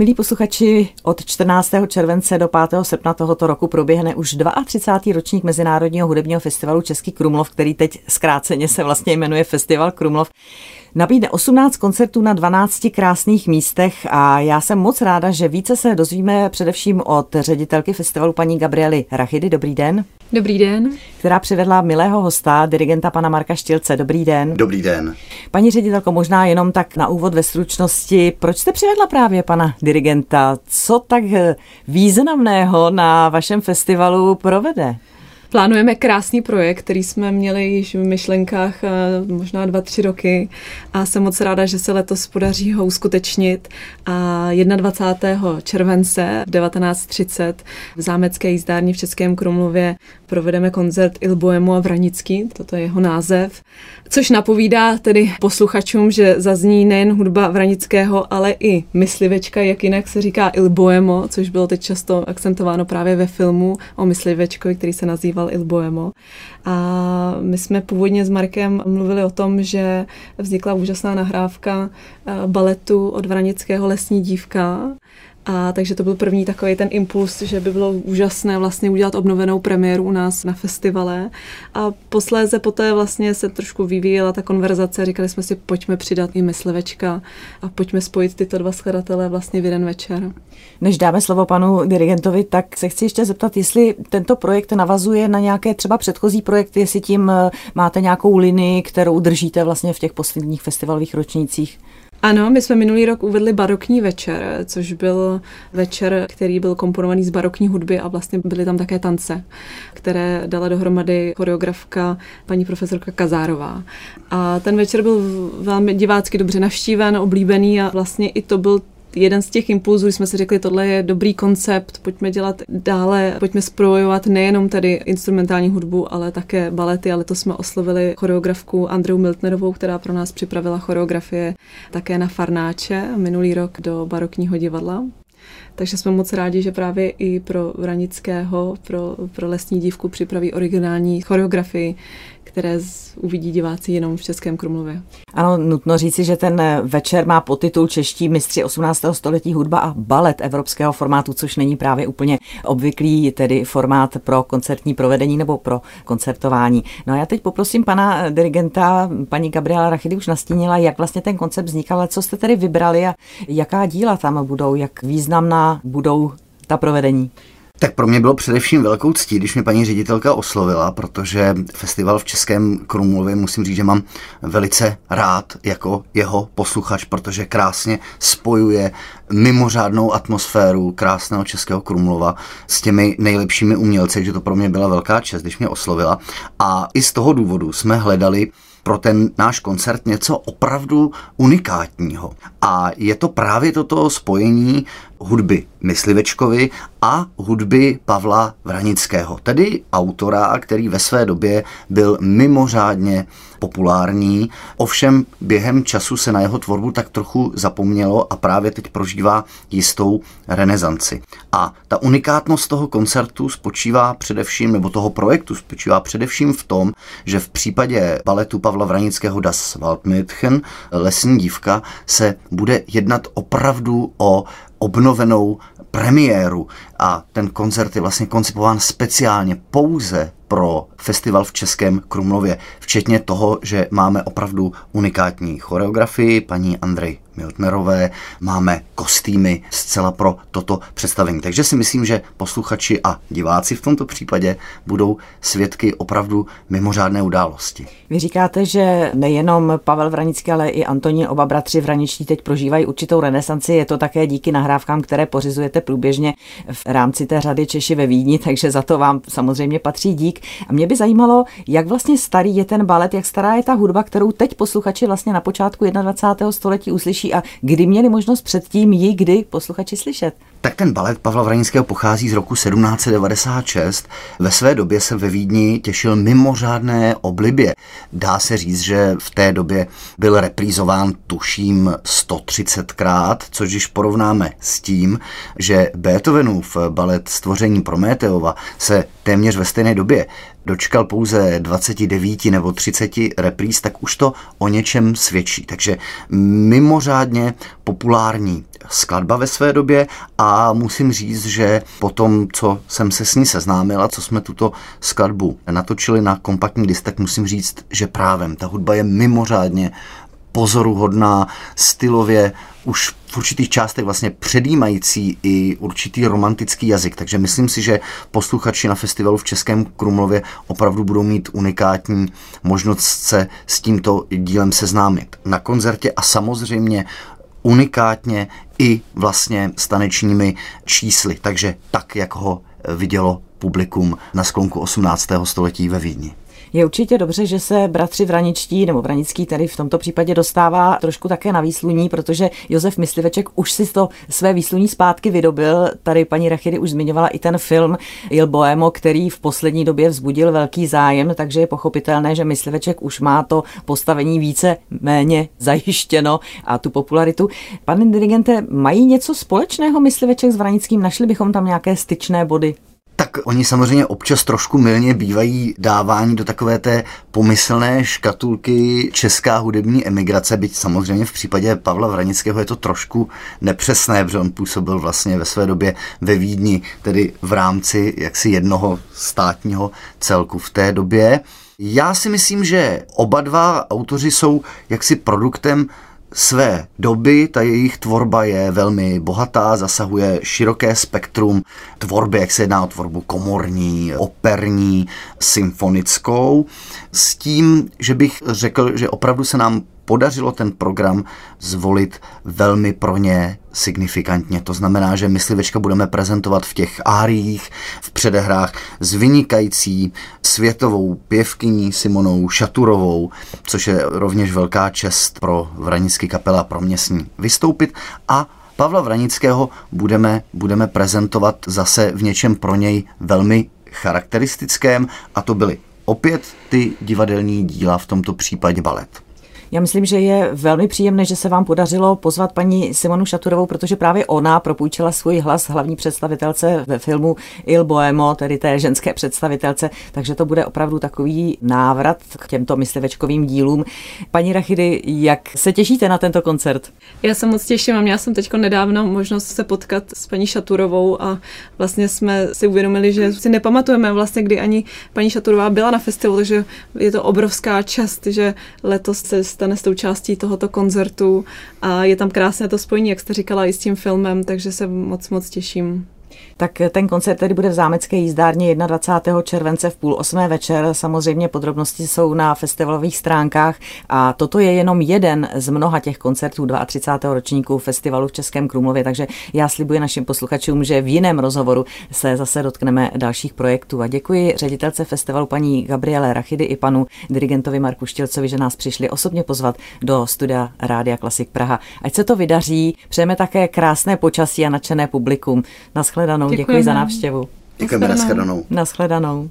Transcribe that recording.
Milí posluchači, od 14. července do 5. srpna tohoto roku proběhne už 32. ročník Mezinárodního hudebního festivalu Český Krumlov, který teď zkráceně se vlastně jmenuje Festival Krumlov. Nabídne 18 koncertů na 12 krásných místech a já jsem moc ráda, že více se dozvíme především od ředitelky festivalu paní Gabriely Rachidy. Dobrý den. Dobrý den. Která přivedla milého hosta, dirigenta pana Marka Štilce. Dobrý den. Dobrý den. Paní ředitelko, možná jenom tak na úvod ve stručnosti, proč jste přivedla právě pana dirigenta? Co tak významného na vašem festivalu provede? Plánujeme krásný projekt, který jsme měli již v myšlenkách eh, možná dva, tři roky a jsem moc ráda, že se letos podaří ho uskutečnit. A 21. července v 19.30 v zámecké jízdárně v Českém Krumlově provedeme koncert Il Boemo a Vranický, toto je jeho název, což napovídá tedy posluchačům, že zazní nejen hudba Vranického, ale i myslivečka, jak jinak se říká Il Boemo, což bylo teď často akcentováno právě ve filmu o myslivečkovi, který se nazývá festival Il Boemo. A my jsme původně s Markem mluvili o tom, že vznikla úžasná nahrávka eh, baletu od Vranického Lesní dívka, a takže to byl první takový ten impuls, že by bylo úžasné vlastně udělat obnovenou premiéru u nás na festivale. A posléze poté vlastně se trošku vyvíjela ta konverzace. Říkali jsme si, pojďme přidat i myslivečka a pojďme spojit tyto dva skladatele vlastně v jeden večer. Než dáme slovo panu dirigentovi, tak se chci ještě zeptat, jestli tento projekt navazuje na nějaké třeba předchozí projekty, jestli tím eh, máte nějakou linii, kterou držíte vlastně v těch posledních festivalových ročnících. Ano, my jsme minulý rok uvedli barokní večer, což byl večer, který byl komponovaný z barokní hudby a vlastně byly tam také tance, které dala dohromady choreografka paní profesorka Kazárová. A ten večer byl velmi divácky dobře navštíven, oblíbený a vlastně i to byl jeden z těch impulzů, kdy jsme si řekli, tohle je dobrý koncept, pojďme dělat dále, pojďme spojovat nejenom tedy instrumentální hudbu, ale také balety, ale to jsme oslovili choreografku Andreu Miltnerovou, která pro nás připravila choreografie také na Farnáče minulý rok do barokního divadla. Takže jsme moc rádi, že právě i pro Vranického, pro, pro lesní dívku připraví originální choreografii, které z, uvidí diváci jenom v Českém Krumlově. Ano, nutno říci, že ten večer má podtitul Čeští mistři 18. století hudba a balet evropského formátu, což není právě úplně obvyklý tedy formát pro koncertní provedení nebo pro koncertování. No a já teď poprosím pana dirigenta, paní Gabriela Rachidy už nastínila, jak vlastně ten koncept vznikal, ale co jste tedy vybrali a jaká díla tam budou, jak významná budou ta provedení? Tak pro mě bylo především velkou ctí, když mě paní ředitelka oslovila, protože festival v Českém Krumlově musím říct, že mám velice rád jako jeho posluchač, protože krásně spojuje mimořádnou atmosféru krásného Českého Krumlova s těmi nejlepšími umělci, že to pro mě byla velká čest, když mě oslovila. A i z toho důvodu jsme hledali pro ten náš koncert něco opravdu unikátního. A je to právě toto spojení hudby Myslivečkovi a hudby Pavla Vranického, tedy autora, který ve své době byl mimořádně populární, ovšem během času se na jeho tvorbu tak trochu zapomnělo a právě teď prožívá jistou renesanci. A ta unikátnost toho koncertu spočívá především, nebo toho projektu spočívá především v tom, že v případě baletu Pavla Vranického Das Waldmädchen, Lesní dívka, se bude jednat opravdu o obnovenou premiéru. A ten koncert je vlastně koncipován speciálně pouze pro festival v Českém Krumlově, včetně toho, že máme opravdu unikátní choreografii paní Andrej Miltnerové, máme kostýmy zcela pro toto představení. Takže si myslím, že posluchači a diváci v tomto případě budou svědky opravdu mimořádné události. Vy říkáte, že nejenom Pavel Vranický, ale i Antonín, oba bratři Vraniční teď prožívají určitou renesanci. Je to také díky nahrávkám, které pořizujete průběžně v rámci té řady Češi ve Vídni, takže za to vám samozřejmě patří dík. A mě by zajímalo, jak vlastně starý je ten balet, jak stará je ta hudba, kterou teď posluchači vlastně na počátku 21. století uslyší a kdy měli možnost předtím ji kdy posluchači slyšet. Tak ten balet Pavla Vranického pochází z roku 1796. Ve své době se ve Vídni těšil mimořádné oblibě. Dá se říct, že v té době byl reprízován tuším 130krát, což když porovnáme s tím, že Beethovenův balet Stvoření Prometeova se téměř ve stejné době dočkal pouze 29 nebo 30 repríz, tak už to o něčem svědčí. Takže mimořádně populární skladba ve své době a musím říct, že po tom, co jsem se s ní seznámila, co jsme tuto skladbu natočili na kompaktní disk, tak musím říct, že právem ta hudba je mimořádně pozoruhodná, stylově už v určitých částech vlastně předjímající i určitý romantický jazyk. Takže myslím si, že posluchači na festivalu v Českém Krumlově opravdu budou mít unikátní možnost se s tímto dílem seznámit. Na koncertě a samozřejmě unikátně i vlastně stanečními čísly. Takže tak, jak ho vidělo publikum na sklonku 18. století ve Vídni. Je určitě dobře, že se bratři Vraničtí nebo Vranický tady v tomto případě dostává trošku také na výsluní, protože Josef Mysliveček už si to své výsluní zpátky vydobil. Tady paní Rachydy už zmiňovala i ten film Il Boemo, který v poslední době vzbudil velký zájem, takže je pochopitelné, že Mysliveček už má to postavení více méně zajištěno a tu popularitu. Pane dirigente, mají něco společného Mysliveček s Vranickým? Našli bychom tam nějaké styčné body? Tak oni samozřejmě občas trošku milně bývají dávání do takové té pomyslné škatulky česká hudební emigrace, byť samozřejmě v případě Pavla Vranického je to trošku nepřesné, protože on působil vlastně ve své době ve Vídni, tedy v rámci jaksi jednoho státního celku v té době. Já si myslím, že oba dva autoři jsou jaksi produktem své doby. Ta jejich tvorba je velmi bohatá, zasahuje široké spektrum tvorby, jak se jedná o tvorbu komorní, operní, symfonickou, s tím, že bych řekl, že opravdu se nám podařilo ten program zvolit velmi pro ně signifikantně. To znamená, že myslivečka budeme prezentovat v těch áriích, v předehrách s vynikající světovou pěvkyní Simonou Šaturovou, což je rovněž velká čest pro Vranický kapela pro mě s ní vystoupit a Pavla Vranického budeme, budeme prezentovat zase v něčem pro něj velmi charakteristickém a to byly opět ty divadelní díla, v tomto případě balet. Já myslím, že je velmi příjemné, že se vám podařilo pozvat paní Simonu Šaturovou, protože právě ona propůjčila svůj hlas hlavní představitelce ve filmu Il Boemo, tedy té ženské představitelce, takže to bude opravdu takový návrat k těmto myslivečkovým dílům. Paní Rachidy, jak se těšíte na tento koncert? Já se moc těším a měla jsem teď nedávno možnost se potkat s paní Šaturovou a vlastně jsme si uvědomili, že si nepamatujeme vlastně, kdy ani paní Šaturová byla na festivalu, takže je to obrovská čast, že letos se stane součástí tohoto koncertu a je tam krásné to spojení, jak jste říkala, i s tím filmem, takže se moc, moc těším. Tak ten koncert tedy bude v zámecké jízdárně 21. července v půl osmé večer. Samozřejmě podrobnosti jsou na festivalových stránkách a toto je jenom jeden z mnoha těch koncertů 32. ročníku festivalu v Českém Krumlově, takže já slibuji našim posluchačům, že v jiném rozhovoru se zase dotkneme dalších projektů. A děkuji ředitelce festivalu paní Gabriele Rachidy i panu dirigentovi Marku Štělcovi, že nás přišli osobně pozvat do studia Rádia Klasik Praha. Ať se to vydaří, přejeme také krásné počasí a nadšené publikum. Naschledanou. Děkuji za návštěvu. Děkujeme, nashledanou. Nashledanou.